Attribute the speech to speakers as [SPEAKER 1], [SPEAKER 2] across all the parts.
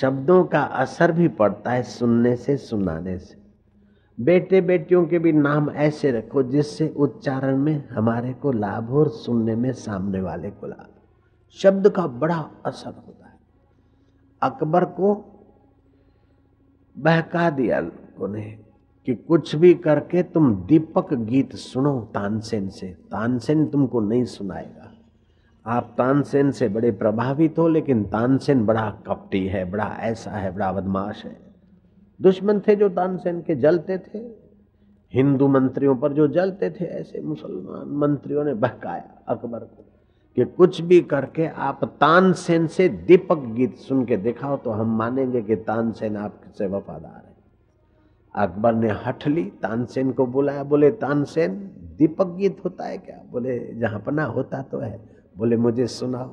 [SPEAKER 1] शब्दों का असर भी पड़ता है सुनने से, सुनाने से। बेटे बेटियों के भी नाम ऐसे रखो जिससे उच्चारण में हमारे को लाभ हो और सुनने में सामने वाले को लाभ शब्द का बड़ा असर होता है। अकबर को बहका दिया लोगों ने कि कुछ भी करके तुम दीपक गीत सुनो, तानसेन से। तानसेन तुमको नहीं सुनाएगा। आप तानसेन से बड़े प्रभावित हो, लेकिन तानसेन बड़ा कपटी है, बड़ा ऐसा है, बड़ा बदमाश है। दुश्मन थे जो तानसेन के जलते थे, हिंदू मंत्रियों पर जो जलते थे, ऐसे मुसलमान मंत्रियों ने बहकाया अकबर को कि कुछ भी करके आप तानसेन से दीपक गीत सुन के दिखाओ तो हम मानेंगे कि तानसेन आपसे वफादार है। अकबर ने हट ली, तानसेन को बुलाया, बोले, तानसेन, दीपक गीत होता है क्या? बोले, जहाँ पना होता तो है। बोले, मुझे सुनाओ।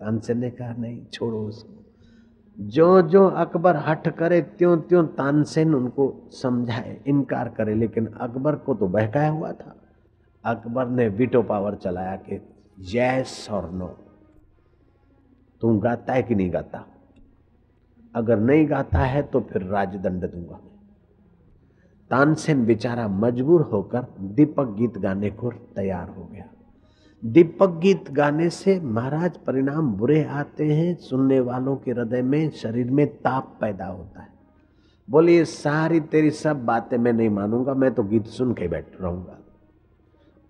[SPEAKER 1] तानसेन ने कहा, नहीं, छोड़ो उसको। जो जो अकबर हट करे त्यों त्यों तानसेन उनको समझाए, इनकार करे, लेकिन अकबर को तो बहकाया हुआ था। अकबर ने विटो पावर चलाया कि यस और नो तुम गाता है कि नहीं गाता? अगर नहीं गाता है तो फिर राजदंड दूँगा तानसेन बेचारा मजबूर होकर दीपक गीत गाने को तैयार हो गया। दीपक गीत गाने से महाराज परिणाम बुरे आते हैं, सुनने वालों के हृदय में, शरीर में ताप पैदा होता है। बोलिए, सारी तेरी सब बातें मैं नहीं मानूँगा, मैं तो गीत सुन के बैठ रहूँगा।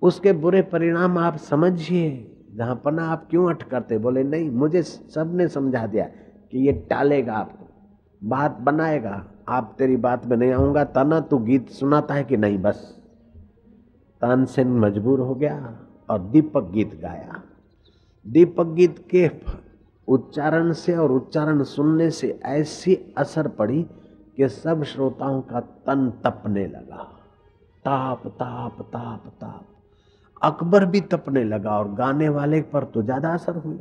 [SPEAKER 1] उसके बुरे परिणाम आप समझिए, जहाँ पना आप क्यों अट करते बोले, नहीं, मुझे सबने समझा दिया कि ये टालेगा आपको, बात बनाएगा, आप तेरी बात में नहीं आऊँगा, तना तू गीत सुनाता है कि नहीं बस? तानसेन मजबूर हो गया। और दीपक गीत गाया। दीपक गीत के उच्चारण से और उच्चारण सुनने से ऐसी असर पड़ी कि सब श्रोताओं का तन तपने लगा। ताप ताप ताप ताप। अकबर भी तपने लगा और गाने वाले पर तो ज़्यादा असर हुई।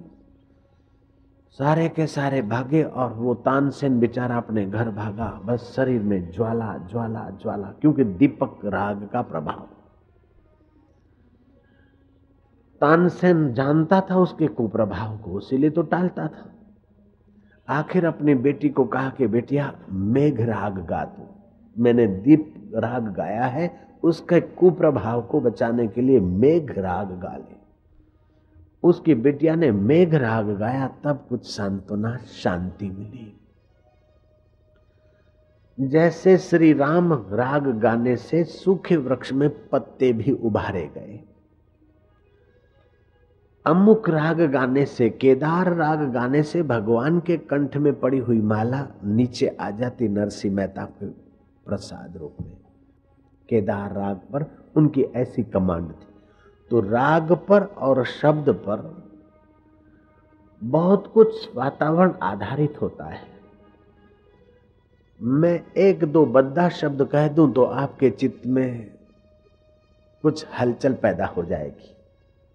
[SPEAKER 1] सारे के सारे भागे और वो तानसेन बेचारा अपने घर भागा। बस शरीर में ज्वाला ज्वाला ज्वाला, क्योंकि दीपक राग का प्रभाव। तानसेन जानता था उसके कुप्रभाव को, इसीलिए तो टालता था। आखिर अपनी बेटी को कहा कि, बेटिया, मेघ राग गा दो मैंने दीप राग गाया है, उसके कुप्रभाव को बचाने के लिए मेघ राग गा ले। उसकी बेटिया ने मेघ राग गाया, तब कुछ सांत्वना, शांति मिली। जैसे श्री राम राग गाने से सूखे वृक्ष में पत्ते भी उभारे गए। अमुक राग गाने से, केदार राग गाने से भगवान के कंठ में पड़ी हुई माला नीचे आ जाती नरसिंह मेहता के प्रसाद रूप में। केदार राग पर उनकी ऐसी कमांड थी। तो राग पर और शब्द पर बहुत कुछ वातावरण आधारित होता है। मैं एक दो बद्दा शब्द कह दूँ तो आपके चित्त में कुछ हलचल पैदा हो जाएगी।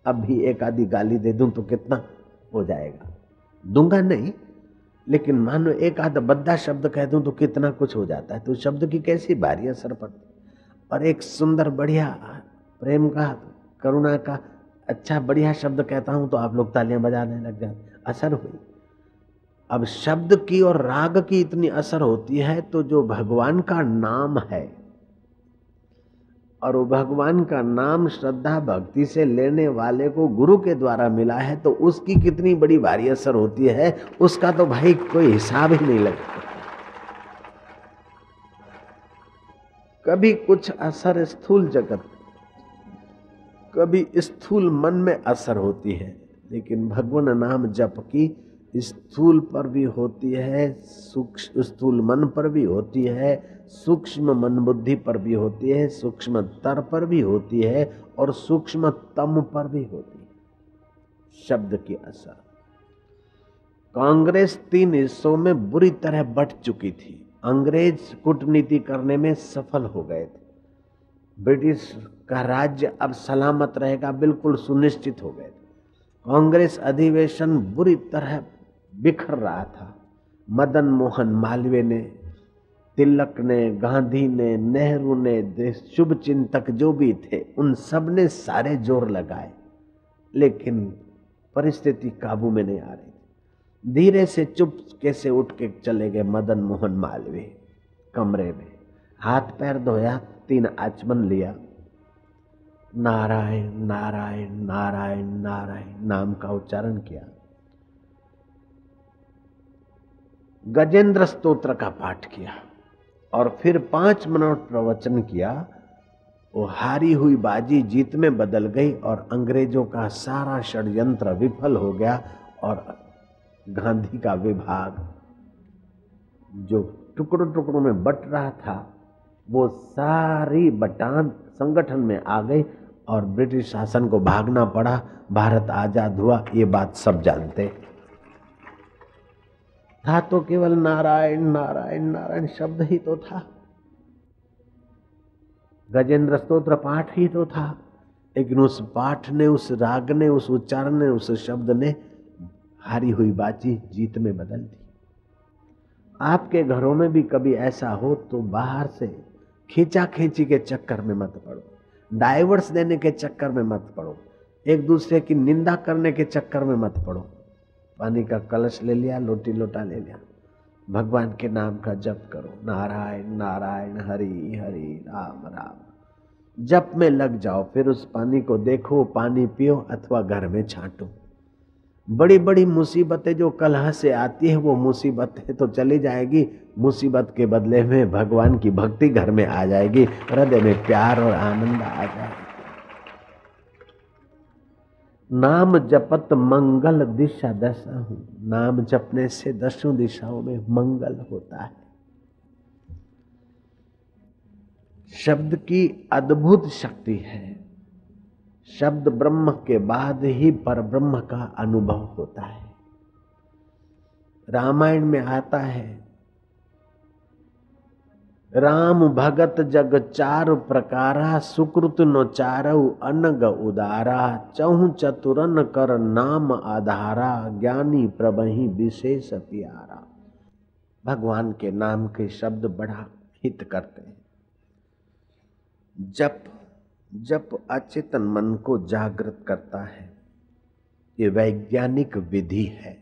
[SPEAKER 1] अब भी एक आधी गाली दे दूँ तो कितना हो जाएगा? दूँगा नहीं, लेकिन मानो एक आध बद्दा शब्द कह दूँ तो कितना कुछ हो जाता है। तो शब्द की कैसी भारी असर पड़ती और एक सुंदर बढ़िया प्रेम का, करुणा का अच्छा बढ़िया शब्द कहता हूँ तो आप लोग तालियाँ बजाने लग जाते असर हुई। अब शब्द की और राग की इतनी असर होती है तो जो भगवान का नाम है और वो भगवान का नाम श्रद्धा भक्ति से लेने वाले को गुरु के द्वारा मिला है तो उसकी कितनी बड़ी भारी असर होती है, उसका तो भाई कोई हिसाब ही नहीं लगता। कभी कुछ असर स्थूल जगत, कभी स्थूल मन में असर होती है, लेकिन भगवान नाम जप की स्थूल पर भी होती है, सूक्ष्म स्थूल मन पर भी होती है सूक्ष्म मन बुद्धि पर भी होती है, सूक्ष्म तर पर भी होती है और सूक्ष्म तम पर भी होती है। शब्द की असर। कांग्रेस तीन हिस्सों में बुरी तरह बट चुकी थी। अंग्रेज़ कूटनीति करने में सफल हो गए थे। ब्रिटिश का राज्य अब सलामत रहेगा, बिल्कुल सुनिश्चित हो गए थे। कांग्रेस अधिवेशन बुरी तरह बिखर रहा था। मदन मोहन मालवीय ने तिलक ने, गांधी ने, नेहरू ने शुभ चिंतक जो भी थे, उन सबने सारे ज़ोर लगाए। लेकिन परिस्थिति काबू में नहीं आ रही धीरे से चुप कैसे उठ के चले गए मदन मोहन मालवीय कमरे में। हाथ पैर धोया, तीन आचमन लिया। नारायण नारायण नारायण नारायण नाम का उच्चारण किया। गजेंद्र स्तोत्र का पाठ किया। और फिर पाँच मिनट प्रवचन किया, वो हारी हुई बाजी जीत में बदल गई और अंग्रेज़ों का सारा षड्यंत्र विफल हो गया और गांधी का विभाग जो टुकड़ों टुकड़ों में बट रहा था, वो सारी बटान संगठन में आ गई और ब्रिटिश शासन को भागना पड़ा, भारत आज़ाद हुआ, ये बात सब जानते। था तो केवल नारायण नारायण नारायण शब्द ही तो था। गजेंद्र स्त्रोत्र पाठ ही तो था। लेकिन उस पाठ ने, उस राग ने, उस उच्चारण ने, उस शब्द ने हारी हुई बाजी जीत में बदल दी। आपके घरों में भी कभी ऐसा हो तो बाहर से खींचा खींची के चक्कर में मत पड़ो। डाइवर्स देने के चक्कर में मत पड़ो। एक दूसरे की निंदा करने के चक्कर में मत पड़ो। पानी का कलश ले लिया, लोटी लोटा ले लिया। भगवान के नाम का जप करो। नारायण नारायण, हरि हरि, राम राम। जप में लग जाओ, फिर उस पानी को देखो, पानी पियो अथवा घर में छांटो। बड़ी बड़ी मुसीबतें जो कलह से आती है, वो मुसीबतें तो चली जाएगी। मुसीबत के बदले में भगवान की भक्ति घर में आ जाएगी। हृदय में प्यार और आनंद आ जाएगा। नाम जपत मंगल दिशा दशा हूँ। नाम जपने से दसों दिशाओं में मंगल होता है। शब्द की अद्भुत शक्ति है। शब्द ब्रह्म के बाद ही पर ब्रह्म का अनुभव होता है। रामायण में आता है राम भगत जग चार प्रकारा, सुकृत नो चारु अनग उदारा। चहु चतुरन कर नाम आधारा, ज्ञानी प्रबही विशेष प्यारा। भगवान के नाम के शब्द बड़ा हित करते हैं। जप जप अचेतन मन को जागृत करता है। ये वैज्ञानिक विधि है।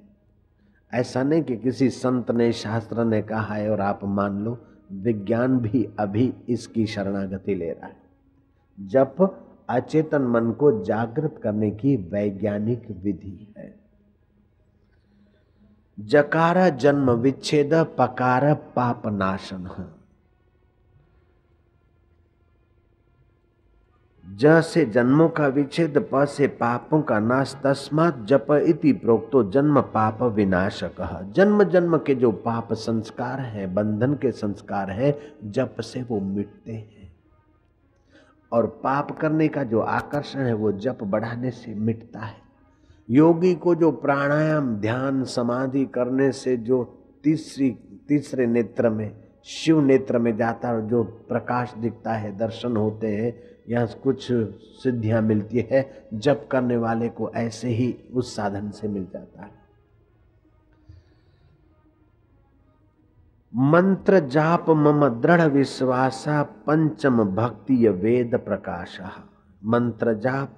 [SPEAKER 1] ऐसा नहीं कि किसी संत ने, शास्त्र ने कहा है और आप मान लो विज्ञान भी अभी इसकी शरणागति ले रहा है। जप अचेतन मन को जागृत करने की वैज्ञानिक विधि है। जकारा जन्म विच्छेद पकार पाप नाशन है। ज से जन्मों का विच्छेद प से पापों का नाश, तस्मात जप इति प्रोक्तो जन्म पाप विनाश कह जन्म जन्म के जो पाप संस्कार है, बंधन के संस्कार है, जप से वो मिटते हैं। और पाप करने का जो आकर्षण है, वो जप बढ़ाने से मिटता है। योगी को जो प्राणायाम, ध्यान, समाधि करने से जो तीसरी, तीसरे नेत्र में, शिव नेत्र में जाता है जो प्रकाश दिखता है, दर्शन होते हैं यहाँ कुछ सिद्धियाँ मिलती है, जप करने वाले को ऐसे ही उस साधन से मिल जाता है। मंत्र जाप मम दृढ़ विश्वास पंचम भक्ति वेद प्रकाश। मंत्र जाप।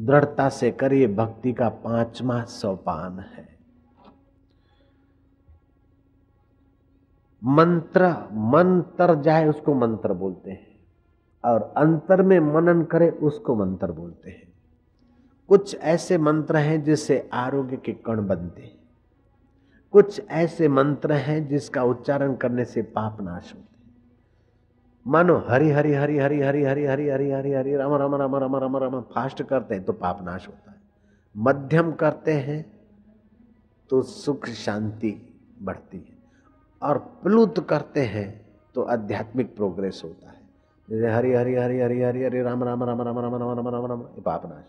[SPEAKER 1] दृढ़ता से करिए भक्ति का पांचवा सोपान है। मंत्र मंत्र जाए उसको मंत्र बोलते हैं। और अंतर में मनन करे उसको मंत्र बोलते हैं कुछ ऐसे मंत्र हैं जिससे आरोग्य के कण बनते हैं कुछ ऐसे मंत्र हैं जिसका उच्चारण करने से पाप नाश होते हैं मानो हरि हरि हरि हरि हरि हरि हरि हरि हरि हरि राम राम राम राम राम राम फास्ट करते हैं तो पाप नाश होता है मध्यम करते हैं तो सुख शांति बढ़ती है और प्लुत करते हैं तो आध्यात्मिक प्रोग्रेस होता है जैसे हरि हरि हरि हरि हरि हरि राम राम राम राम राम राम राम राम राम ये पाप नाश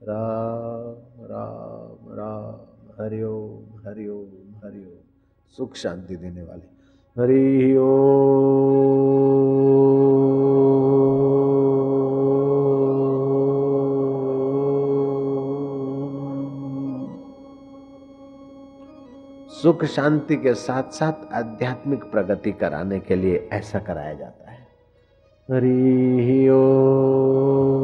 [SPEAKER 1] राम राम राम हरि ओम हरि ओम हरि ओम सुख शांति देने वाले हरि ओ सुख शांति के साथ साथ आध्यात्मिक प्रगति कराने के लिए ऐसा कराया जाता है हरि ओ।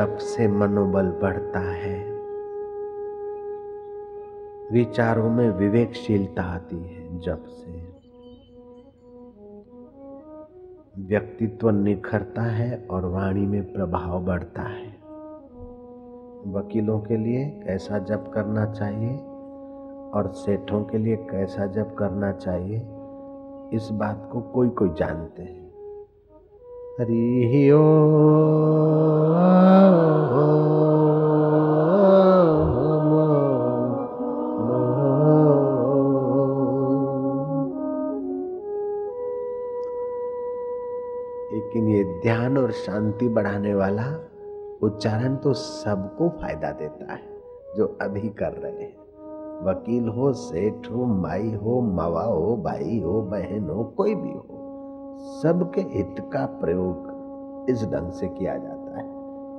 [SPEAKER 1] जप से मनोबल बढ़ता है, विचारों में विवेकशीलता आती है जप से। व्यक्तित्व निखरता है और वाणी में प्रभाव बढ़ता है। वकीलों के लिए कैसा जप करना चाहिए और सेठों के लिए कैसा जप करना चाहिए, इस बात को कोई कोई जानते हैं। ओ लेकिन ये ध्यान और शांति बढ़ाने वाला उच्चारण तो सबको फ़ायदा देता है, जो अभी कर रहे हैं। वकील हो, सेठ हो, माई हो, मावा हो, भाई हो, बहन हो, कोई भी हो। सबके हित का प्रयोग इस ढंग से किया जाता है।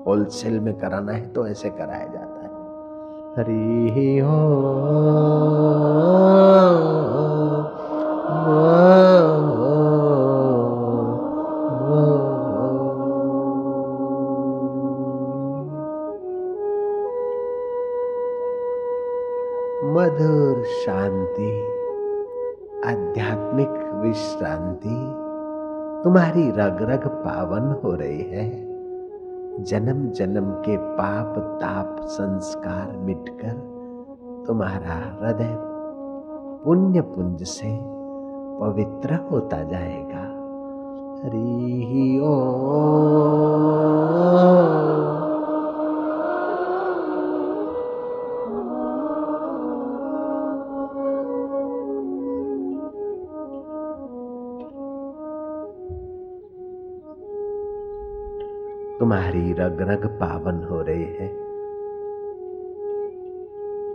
[SPEAKER 1] होलसेल में कराना है तो ऐसे कराया जाता है। हरी हो जन्म जन्म के पाप, ताप, संस्कार मिटकर तुम्हारा हृदय पुण्य पुंज से पवित्र होता जाएगा। हरी ओ। तुम्हारी रग रग पावन हो रही है।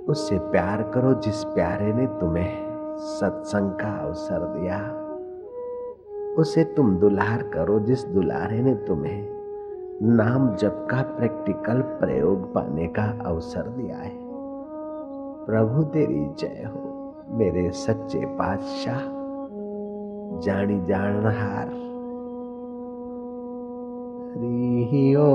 [SPEAKER 1] उससे प्यार करो जिस प्यारे ने तुम्हें सत्संग का अवसर दिया। उसे तुम दुलार करो जिस दुलारे ने तुम्हें नाम जप का प्रैक्टिकल प्रयोग पाने का अवसर दिया है। प्रभु, तेरी जय हो, मेरे सच्चे पातशाह। जानी जानहार हरि ओ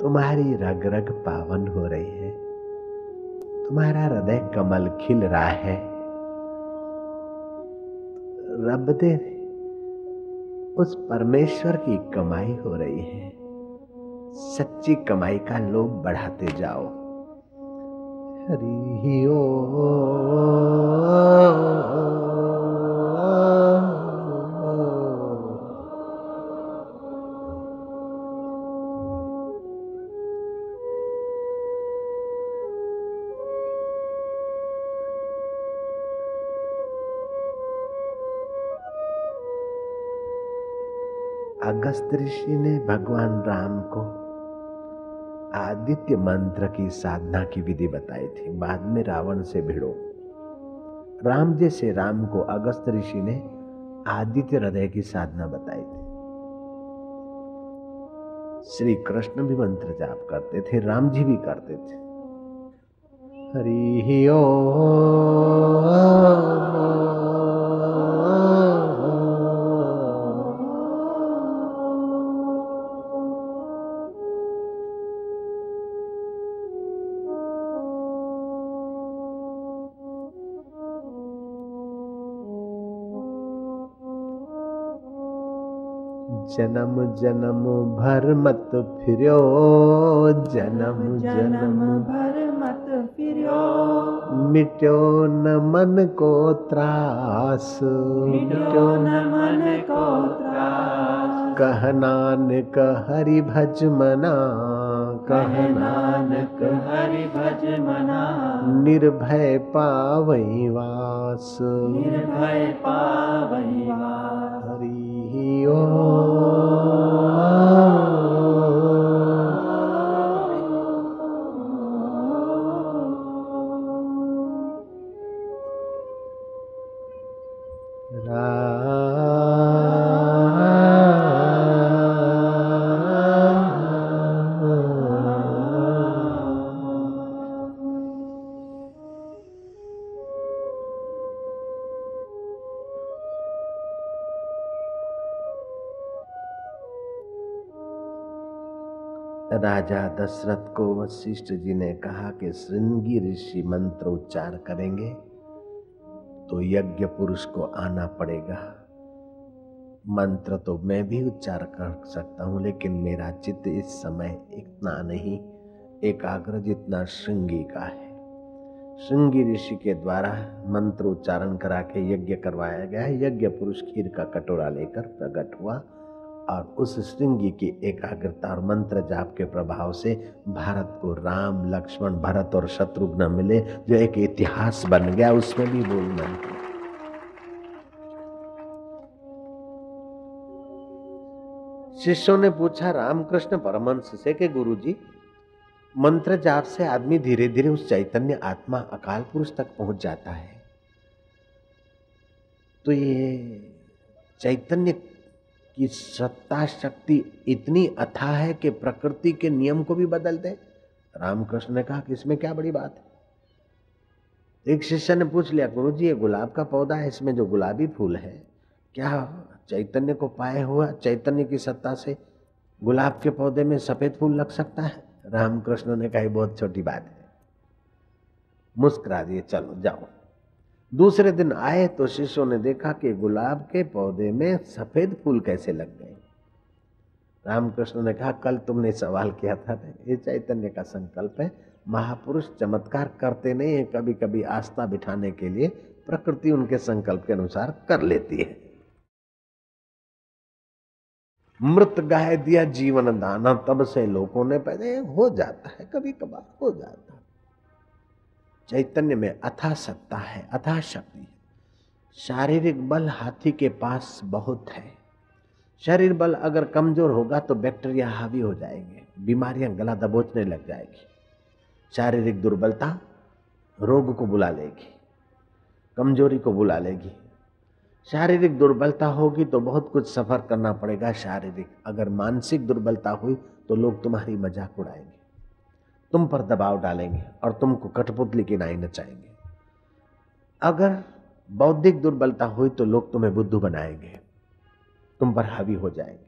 [SPEAKER 1] तुम्हारी रग रग पावन हो रही है। तुम्हारा हृदय कमल खिल रहा है। रब दे उस परमेश्वर की कमाई हो रही है। सच्ची कमाई का लोभ बढ़ाते जाओ। हरी हरि ओ ऋषि ने भगवान राम को आदित्य मंत्र की साधना की विधि बताई थी। बाद में रावण से भिड़ो। राम जैसे राम को अगस्त ऋषि ने आदित्य हृदय की साधना बताई थी। श्री कृष्ण भी मंत्र जाप करते थे, राम जी भी करते थे। हरि ओ जन्म जन्म भर मत फिरो जन्म जन्म
[SPEAKER 2] भर मत फिरो
[SPEAKER 1] मिट्यो न मन को त्रास।
[SPEAKER 2] मिटो न मन को त्रास।
[SPEAKER 1] कह नानक हरि भज मना।
[SPEAKER 2] कह नानक हरि भज मना।
[SPEAKER 1] निर्भय पावई वास।
[SPEAKER 2] निर्भय पावई वास।
[SPEAKER 1] हरि दशरथ को वशिष्ठ जी ने कहा कि श्रृंगी ऋषि मंत्र उच्चार करेंगे तो यज्ञ पुरुष को आना पड़ेगा। मंत्र तो मैं भी उच्चार कर सकता हूँ, लेकिन मेरा चित्त इस समय इतना नहीं, एकाग्र जितना श्रृंगी का है। श्रृंगी ऋषि के द्वारा मंत्र उच्चारण करा के यज्ञ करवाया गया यज्ञ पुरुष खीर का कटोरा लेकर प्रकट हुआ। और उस श्रृंगी की एकाग्रता और मंत्र जाप के प्रभाव से भारत को राम, लक्ष्मण, भरत और शत्रुघ्न मिले, जो एक इतिहास बन गया, उसमें भी बोलना है शिष्यों ने पूछा, रामकृष्ण परमंश से कि गुरुजी? मंत्र जाप से आदमी धीरे धीरे उस चैतन्य आत्मा अकाल पुरुष तक पहुँच जाता है। तो ये चैतन्य कि सत्ता शक्ति इतनी अथा है कि प्रकृति के नियम को भी बदल दे रामकृष्ण ने कहा कि इसमें क्या बड़ी बात है? एक शिष्य ने पूछ लिया गुरु जी ये गुलाब का पौधा है, इसमें जो गुलाबी फूल है, क्या चैतन्य को पाए हुआ, चैतन्य की सत्ता से गुलाब के पौधे में सफ़ेद फूल लग सकता है? रामकृष्ण ने कहा, बहुत छोटी बात है। मुस्कुरा दिए, चलो जाओ। दूसरे दिन आए तो शिष्यों ने देखा कि गुलाब के पौधे में सफ़ेद फूल कैसे लग गए। रामकृष्ण ने कहा, कल तुमने सवाल किया था ये चैतन्य का संकल्प है। महापुरुष चमत्कार करते नहीं है कभी कभी आस्था बिठाने के लिए प्रकृति उनके संकल्प के अनुसार कर लेती है। मृत गाय दिया जीवन दाना, तब से लोगों ने पहले हो जाता है कभी कभार हो जाता है। चैतन्य में अथा सत्ता है, अथा शक्ति है। शारीरिक बल हाथी के पास बहुत है। शरीर बल अगर कमज़ोर होगा तो बैक्टीरिया हावी हो जाएँगे, बीमारियाँ गला दबोचने लग जाएगी। शारीरिक दुर्बलता रोग को बुला लेगी, कमज़ोरी को बुला लेगी। शारीरिक दुर्बलता होगी तो बहुत कुछ सफ़र करना पड़ेगा शारीरिक। अगर मानसिक दुर्बलता हुई तो लोग तुम्हारी मज़ाक उड़ाएँगे। तुम पर दबाव डालेंगे और तुमको कठपुतली की नाई नचाएँगे। अगर बौद्धिक दुर्बलता हुई तो लोग तुम्हें बुद्धू बनाएँगे। तुम पर हावी हो जाएँगे।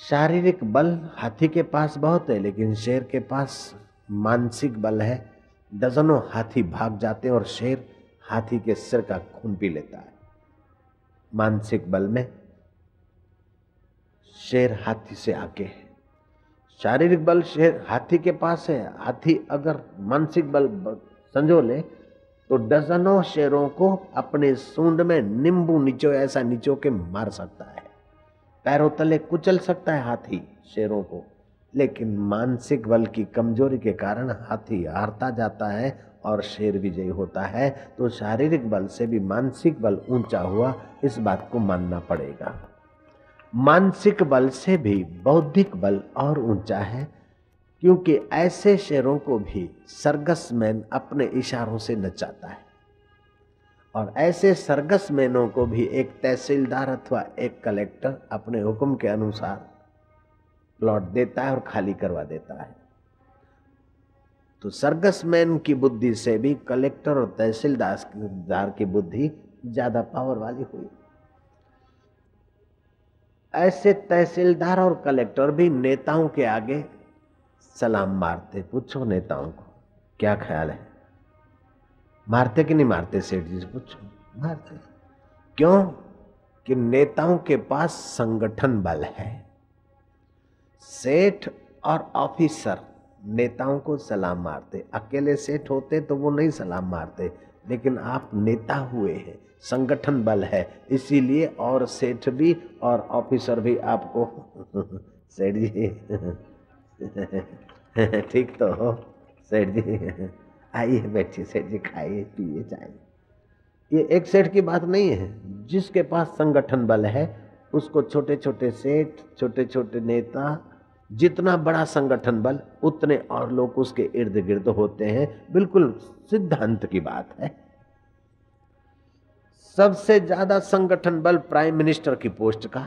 [SPEAKER 1] शारीरिक बल हाथी के पास बहुत है, लेकिन शेर के पास मानसिक बल है। दर्जनों हाथी भाग जाते हैं और शेर हाथी के सिर का खून पी लेता है। मानसिक बल में शेर हाथी से आगे है। शारीरिक बल शेर हाथी के पास है। हाथी अगर मानसिक बल संजो ले तो डजनों शेरों को अपने सूंड में नींबू नीचो, ऐसा नीचो के मार सकता है। पैरों तले कुचल सकता है हाथी शेरों को। लेकिन मानसिक बल की कमज़ोरी के कारण हाथी हारता जाता है और शेर विजयी होता है। तो शारीरिक बल से भी मानसिक बल ऊँचा हुआ, इस बात को मानना पड़ेगा। मानसिक बल से भी, बौद्धिक बल और ऊँचा है, क्योंकि ऐसे शेरों को भी सरगस मैन अपने इशारों से नचाता है। और ऐसे सरगस मैनों को भी एक तहसीलदार अथवा एक कलेक्टर अपने हुक्म के अनुसार प्लॉट देता है और खाली करवा देता है। तो सरगस मैन की बुद्धि से भी कलेक्टर और तहसीलदार की बुद्धि ज़्यादा पावर वाली हुई। ऐसे तहसीलदार और कलेक्टर भी नेताओं के आगे सलाम मारते। पूछो नेताओं को, क्या ख्याल है? मारते कि नहीं मारते सेठ जी से पूछो? मारते। क्यों? कि नेताओं के पास संगठन बल है। सेठ और ऑफिसर नेताओं को सलाम मारते। अकेले सेठ होते तो वो नहीं सलाम मारते, लेकिन आप नेता हुए हैं। संगठन बल है। इसीलिए और सेठ भी और ऑफिसर भी आपको। सेठ जी। ठीक तो हो। सेठ जी। आइए बैठिए, सेठ जी, खाइए, पिए चाय। ये एक सेठ की बात नहीं है। जिसके पास संगठन बल है, उसको छोटे छोटे सेठ छोटे छोटे नेता, जितना बड़ा संगठन बल, उतने और लोग उसके इर्द गिर्द होते हैं। बिल्कुल सिद्धांत की बात है। सबसे ज़्यादा संगठन बल प्राइम मिनिस्टर की पोस्ट का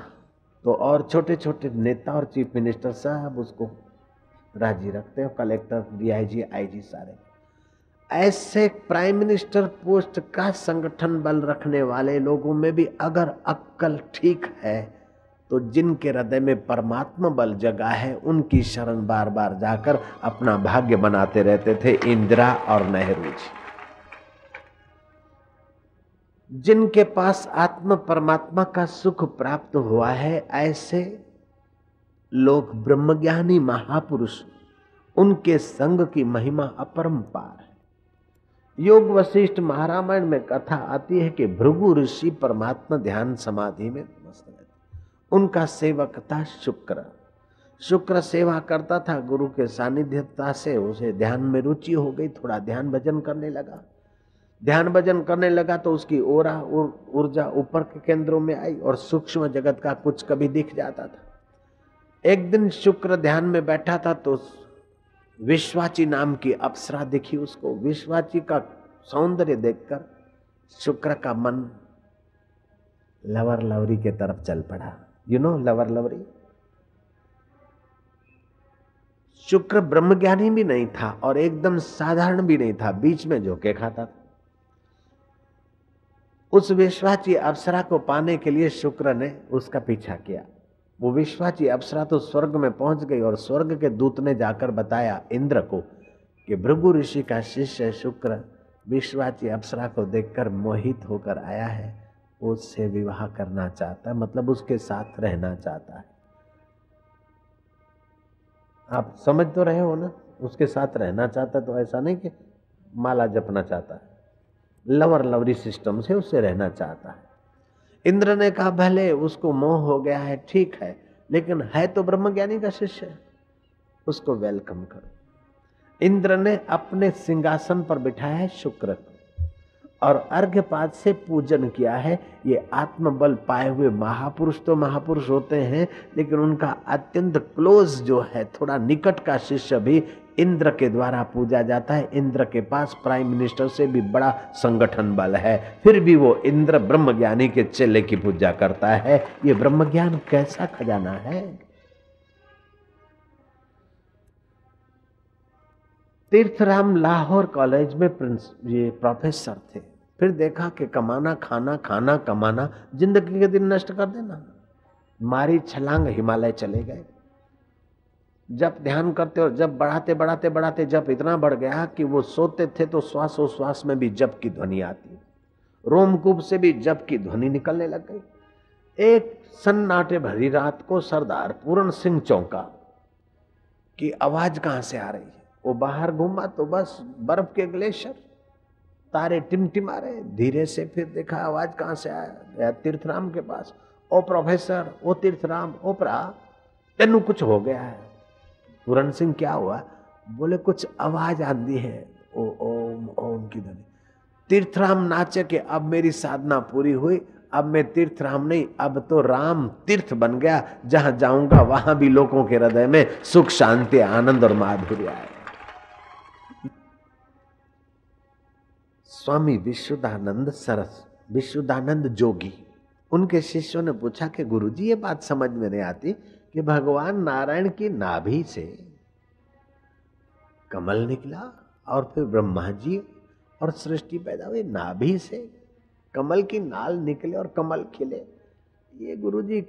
[SPEAKER 1] तो और छोटे छोटे नेता और चीफ मिनिस्टर सब उसको राज़ी रखते हैं कलेक्टर डीआईजी आईजी सारे। ऐसे प्राइम मिनिस्टर पोस्ट का संगठन बल रखने वाले लोगों में भी अगर अक्कल ठीक है तो जिनके हृदय में परमात्मा बल जगा है, उनकी शरण बार बार जाकर अपना भाग्य बनाते रहते थे, इंदिरा और नेहरू जी। जिनके पास आत्म परमात्मा का सुख प्राप्त हुआ है, ऐसे लोग ब्रह्मज्ञानी महापुरुष, उनके संग की महिमा अपरंपार है। योग वशिष्ठ महारामायण में कथा आती है कि भृगु ऋषि परमात्मा ध्यान समाधि में मस्त रहते उनका सेवक था शुक्र। शुक्र सेवा करता था, गुरु के सानिध्यता से उसे ध्यान में रुचि हो गई, थोड़ा ध्यान भजन करने लगा। ध्यान भजन करने लगा तो उसकी ओरा ऊर्जा उर, ऊपर के केंद्रों में आई और सूक्ष्म जगत का कुछ कभी दिख जाता था। एक दिन शुक्र ध्यान में बैठा था तो विश्वाची नाम की अप्सरा दिखी उसको। विश्वाची का सौंदर्य देखकर शुक्र का मन लवर लवरी के तरफ़ चल पड़ा। यू नो लवर लवरी? शुक्र ब्रह्मज्ञानी भी नहीं था और एकदम साधारण भी नहीं था। बीच में झोंके खाता था। उस विश्वाची अप्सरा को पाने के लिए शुक्र ने उसका पीछा किया। वो विश्वाची अप्सरा तो स्वर्ग में पहुँच गई और स्वर्ग के दूत ने जाकर बताया इंद्र को कि भृगु ऋषि का शिष्य शुक्र विश्वाची अप्सरा को देखकर मोहित होकर आया है। उससे विवाह करना चाहता है मतलब उसके साथ रहना चाहता है। आप समझ तो रहे हो ना? उसके साथ रहना चाहता तो ऐसा नहीं कि माला जपना चाहता है। लवर लवरी सिस्टम से उससे रहना चाहता है। इंद्र ने कहा, भले, उसको मोह हो गया है, ठीक है, लेकिन है तो ब्रह्मज्ञानी का शिष्य उसको वेलकम करो। इंद्र ने अपने सिंहासन पर बिठाया है शुक्र और अर्घ्यपात से पूजन किया है। ये आत्मबल पाए हुए महापुरुष तो महापुरुष होते हैं, लेकिन उनका अत्यंत क्लोज जो है, थोड़ा निकट का शिष्य भी इंद्र के द्वारा पूजा जाता है। इंद्र के पास प्राइम मिनिस्टर से भी बड़ा संगठन बल है। फिर भी वो इंद्र ब्रह्म ज्ञानी के चेले की पूजा करता है। ये ब्रह्म ज्ञान कैसा खजाना है? तीर्थराम लाहौर कॉलेज में प्रिंस, ये प्रोफेसर थे। फिर देखा कि कमाना, खाना खाना, कमाना, ज़िंदगी के दिन नष्ट कर देना। मारी छलांग हिमालय चले गए। जब ध्यान करते और जब बढ़ाते बढ़ाते बढ़ाते जब इतना बढ़ गया कि वो सोते थे तो श्वासोश्वास में भी जब की ध्वनि आती। रोमकूप से भी जब की ध्वनि निकलने लग गई। एक सन्नाटे भरी रात को सरदार पूरण सिंह चौंका की आवाज़ कहाँ से आ रही है? वो बाहर घूमा तो बस बर्फ़ के ग्लेशियर, तारे टिमटिमा रहे, धीरे से फिर देखा आवाज़ कहाँ से आया? गया तीर्थराम के पास। ओ प्रोफेसर, ओ तीर्थराम, ओ प्रा, तेनू कुछ हो गया है। पूरण सिंह क्या हुआ? बोले, कुछ आवाज़ आती है। ओ ओम ओम की ध्वनि। तीर्थराम नाचे कि अब मेरी साधना पूरी हुई। अब मैं तीर्थराम नहीं, अब तो राम तीर्थ बन गया। जहाँ जाऊँगा, वहाँ भी लोगों के हृदय में सुख, शांति, आनंद और माधुर्य आए। स्वामी विशुद्धानंद सरस विशुद्धानंद जोगी। उनके शिष्यों ने पूछा कि, गुरुजी, ये बात समझ में नहीं आती कि भगवान नारायण की नाभि से कमल निकला और फिर ब्रह्मा जी और सृष्टि पैदा हुई। नाभि से कमल की नाल निकले और कमल खिले। ये गुरु जी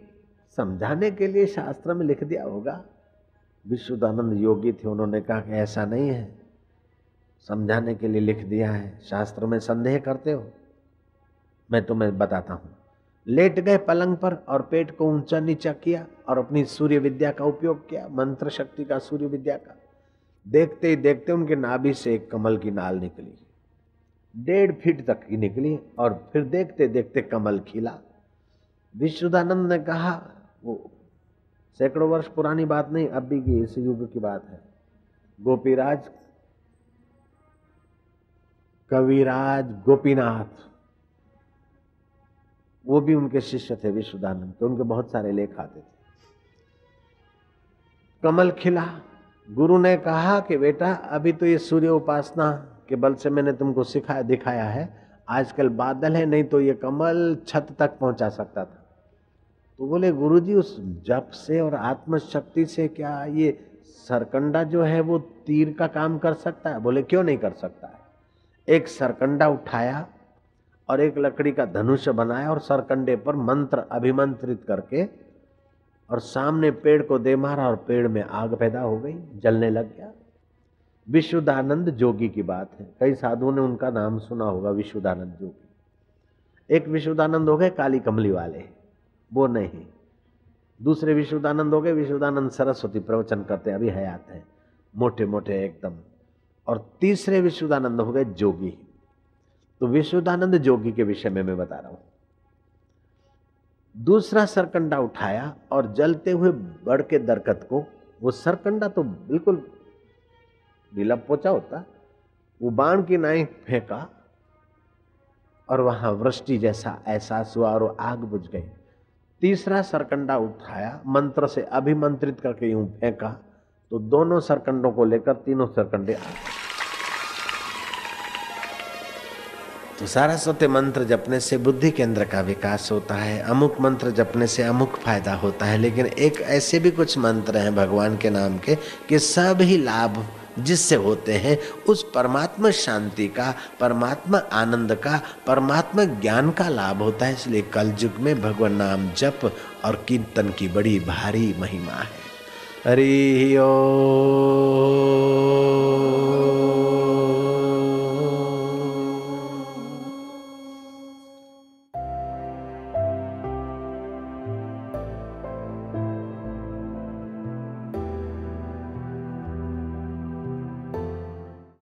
[SPEAKER 1] समझाने के लिए शास्त्र में लिख दिया होगा। विश्वदानंद योगी थे, उन्होंने कहा कि ऐसा नहीं है। समझाने के लिए लिख दिया है। शास्त्र में संदेह करते हो। मैं तुम्हें बताता हूँ। लेट गए पलंग पर और पेट को ऊँचा नीचा किया और अपनी सूर्य विद्या का उपयोग किया, मंत्र शक्ति का, सूर्य विद्या का। देखते ही देखते उनके नाभि से एक कमल की नाल निकली। डेढ़ फीट तक की निकली और फिर देखते देखते कमल खिला। विश्वदानंद ने कहा, वो सैकड़ों वर्ष पुरानी बात नहीं अभी की इस युग की बात है। गोपीराज, कविराज गोपीनाथ। वो भी उनके शिष्य थे विश्वदानंद तो उनके बहुत सारे लेख आते थे। कमल खिला, गुरु ने कहा कि बेटा, अभी तो ये सूर्य उपासना के बल से मैंने तुमको सिखाया, दिखाया है। आजकल बादल है, नहीं तो ये कमल छत तक पहुँचा सकता था। तो बोले, गुरुजी, उस जप से और आत्मशक्ति से क्या ये सरकंडा जो है, वो तीर का काम कर सकता है? बोले, क्यों नहीं कर सकता है? एक सरकंडा उठाया और एक लकड़ी का धनुष बनाया और सरकंडे पर मंत्र अभिमंत्रित करके और सामने पेड़ को दे मारा और पेड़ में आग पैदा हो गई, जलने लग गया। विशुद्धानंद जोगी की बात है। कई साधुओं ने उनका नाम सुना होगा विशुद्धानंद जोगी। एक विशुद्धानंद हो गए, काली कमली वाले। वो नहीं। दूसरे विशुद्धानंद हो गए विशुद्धानंद सरस्वती प्रवचन करते अभी हयात है। मोटे मोटे एकदम। और तीसरे विशुद्धानंद हो गए जोगी। तो विशुद्धानंद जोगी के विषय में मैं बता रहा हूँ। दूसरा सरकंडा उठाया और जलते हुए बड़ के दरकत को, वो सरकंडा तो बिल्कुल ढीला पोचा होता, वो बाण की नाई फेंका और वहाँ वृष्टि जैसा एहसास हुआ और आग बुझ गई। तीसरा सरकंडा उठाया, मंत्र से अभिमंत्रित करके यूँ फेंका तो दोनों सरकंडों को लेकर तीनों सरकंडे आ गए। तो सारस्वती मंत्र जपने से बुद्धि केंद्र का विकास होता है, अमुक मंत्र जपने से अमुक फ़ायदा होता है, लेकिन एक ऐसे भी कुछ मंत्र हैं भगवान के नाम के कि सभी लाभ जिससे होते हैं, उस परमात्मा शांति का, परमात्मा आनंद का, परमात्मा ज्ञान का लाभ होता है। इसलिए कल युग में भगवान नाम जप और कीर्तन की बड़ी भारी महिमा है। हरि ओ।